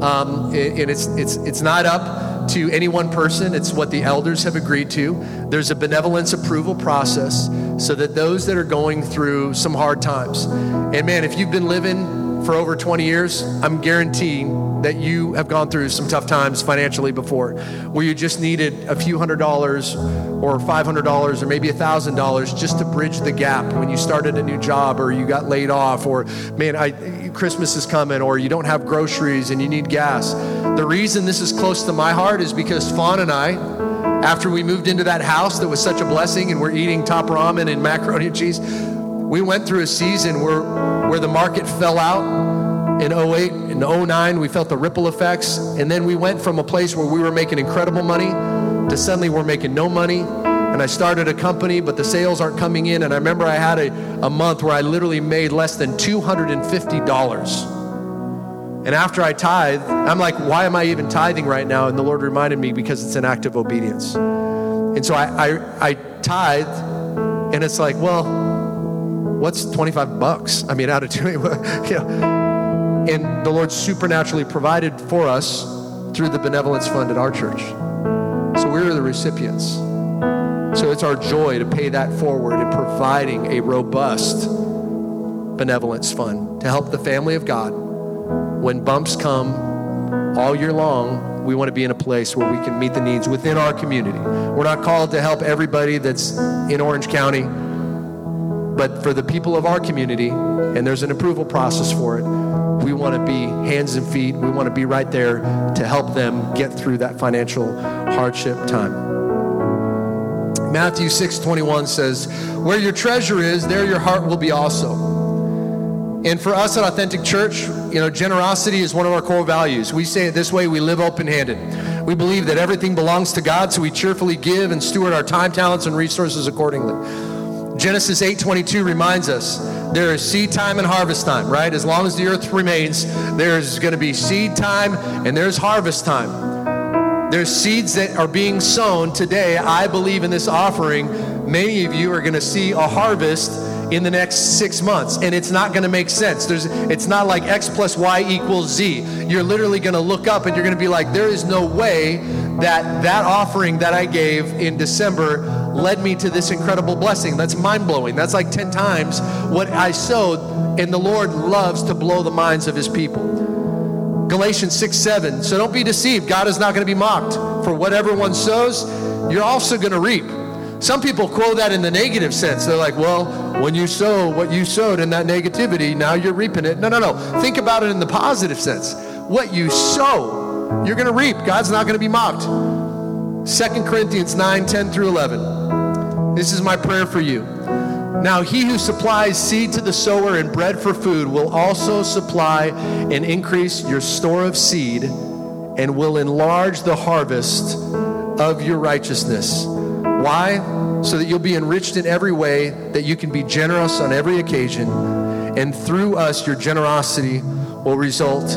Um, and it's, it's, it's not up to any one person, it's what the elders have agreed to. There's a benevolence approval process so that those that are going through some hard times, and man, if you've been living for over 20 years, I'm guaranteeing that you have gone through some tough times financially before, where you just needed a few hundred dollars or $500 or maybe $1,000 just to bridge the gap when you started a new job or you got laid off or, man, I, Christmas is coming or you don't have groceries and you need gas. The reason this is close to my heart is because Fawn and I, after we moved into that house that was such a blessing and we're eating top ramen and macaroni and cheese, we went through a season where, where the market fell out. In 08 and 09 we felt the ripple effects. And then we went from a place where we were making incredible money to suddenly we're making no money. And i started a company but the sales aren't coming in. And i remember i had a, a month where i literally made less than $250 and after i tithe i'm like why am i even tithing right now and the lord reminded me because it's an act of obedience and so i, I, I tithe and it's like well what's 25 bucks? I mean, out of two, know. And the Lord supernaturally provided for us through the benevolence fund at our church. So we're the recipients. So it's our joy to pay that forward in providing a robust benevolence fund to help the family of God. When bumps come all year long, we want to be in a place where we can meet the needs within our community. We're not called to help everybody that's in Orange County but for the people of our community, and there's an approval process for it, we want to be hands and feet. We want to be right there to help them get through that financial hardship time. Matthew 6:21 says, "Where your treasure is, there your heart will be also." And for us at Authentic Church, you know, generosity is one of our core values. We say it this way, we live open-handed. We believe that everything belongs to God, so we cheerfully give and steward our time, talents, and resources accordingly. Genesis 8:22 reminds us there is seed time and harvest time, right? As long as the earth remains, there's going to be seed time and there's harvest time. There's seeds that are being sown today. I believe in this offering, many of you are going to see a harvest in the next six months and it's not going to make sense there's it's not like x plus y equals z you're literally going to look up and you're going to be like there is no way that that offering that i gave in december led me to this incredible blessing. That's mind blowing. That's like 10 times what I sowed, and the Lord loves to blow the minds of his people. Galatians 6 7. So don't be deceived. God is not going to be mocked. For whatever one sows, you're also going to reap. Some people quote that in the negative sense. They're like, well, when you sow what you sowed in that negativity, now you're reaping it. No, no, no. Think about it in the positive sense. What you sow, you're going to reap. God's not going to be mocked. 2 Corinthians 9 10 through 11. This is my prayer for you. Now, he who supplies seed to the sower and bread for food will also supply and increase your store of seed and will enlarge the harvest of your righteousness. Why? So that you'll be enriched in every way, that you can be generous on every occasion, and through us, your generosity will result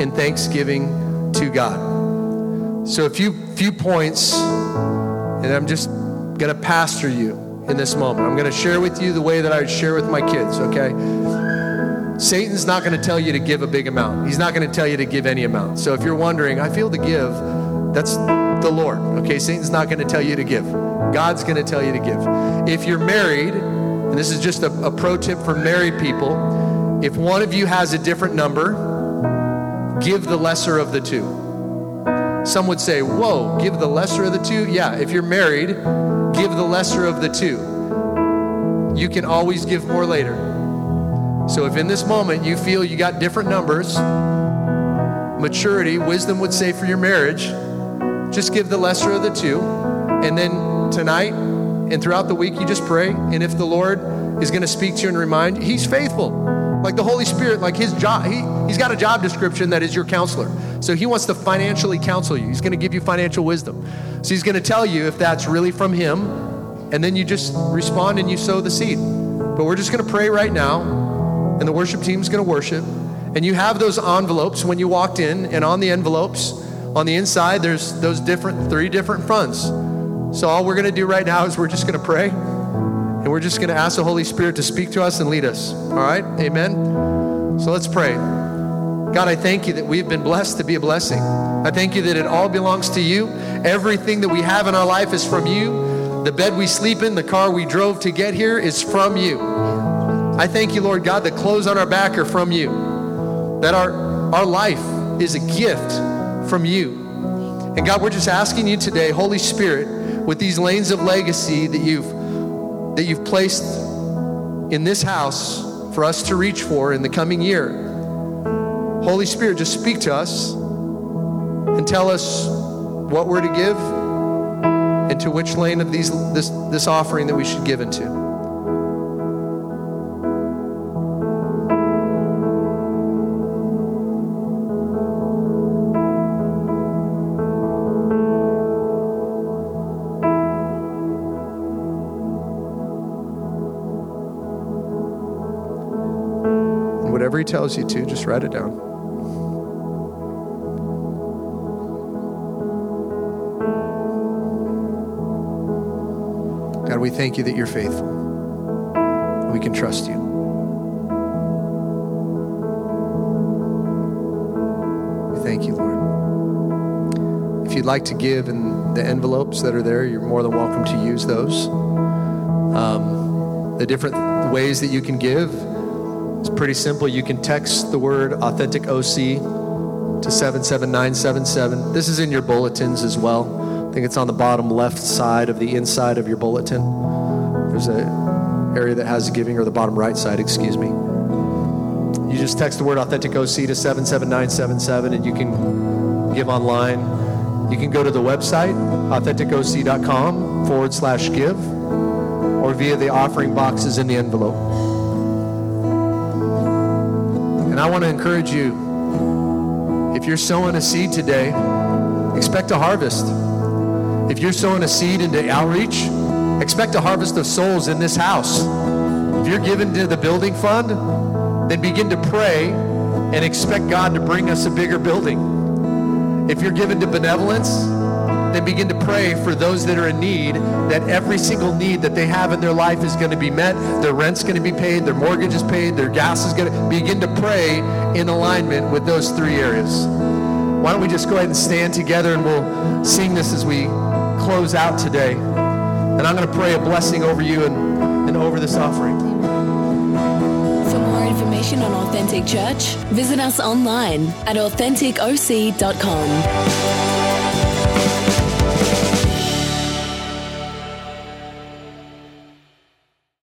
in thanksgiving to God. So, a few, few points, and I'm just going to pastor you in this moment. I'm going to share with you the way that I would share with my kids, okay? Satan's not going to tell you to give a big amount. He's not going to tell you to give any amount. So if you're wondering, I feel to give, that's the Lord, okay? Satan's not going to tell you to give. God's going to tell you to give. If you're married, and this is just a, a pro tip for married people, if one of you has a different number, give the lesser of the two. Some would say, Whoa, give the lesser of the two? Yeah, if you're married, give the lesser of the two. You can always give more later. So if in this moment you feel you got different numbers, maturity, wisdom would say for your marriage, just give the lesser of the two. And then tonight and throughout the week, you just pray. And if the Lord is going to speak to you and remind you, He's faithful. Like the Holy Spirit, like His job, he, He's got a job description that is your counselor. So he wants to financially counsel you. He's going to give you financial wisdom. So he's going to tell you if that's really from him, and then you just respond and you sow the seed. But we're just going to pray right now. and the worship team's going to worship. And you have those envelopes when you walked in, and on the envelopes, on the inside, there's those different, three different fronts. So all we're going to do right now is we're just going to pray, and we're just going to ask the Holy Spirit to speak to us and lead us. All right? Amen? So let's pray. God, I thank you that we've been blessed to be a blessing. I thank you that it all belongs to you. Everything that we have in our life is from you. The bed we sleep in, the car we drove to get here is from you. I thank you, Lord God, the clothes on our back are from you. That our, our life is a gift from you. And God, we're just asking you today, Holy Spirit, with these lanes of legacy that you've that you've placed in this house for us to reach for in the coming year. Holy Spirit, just speak to us and tell us what we're to give and to which lane of these this this offering that we should give into. Tells you to, just write it down. God, we thank you that you're faithful. We can trust you. We thank you, Lord. If you'd like to give in the envelopes that are there, you're more than welcome to use those. Um, the different ways that you can give it's pretty simple. You can text the word authentic OC to 77977. This is in your bulletins as well. I think it's on the bottom left side of the inside of your bulletin. There's a area that has giving, or the bottom right side, excuse me. You just text the word authentic OC to 77977 and you can give online. You can go to the website, AuthenticOC.com forward slash give, or via the offering boxes in the envelope. I want to encourage you if you're sowing a seed today, expect a harvest. If you're sowing a seed into outreach, expect a harvest of souls in this house. If you're giving to the building fund, then begin to pray and expect God to bring us a bigger building. If you're given to benevolence, then begin to pray for those that are in need, that every single need that they have in their life is going to be met, their rent's going to be paid, their mortgage is paid, their gas is going to begin to pray in alignment with those three areas. Why don't we just go ahead and stand together and we'll sing this as we close out today. And I'm going to pray a blessing over you and, and over this offering. For more information on Authentic Church, visit us online at AuthenticOC.com.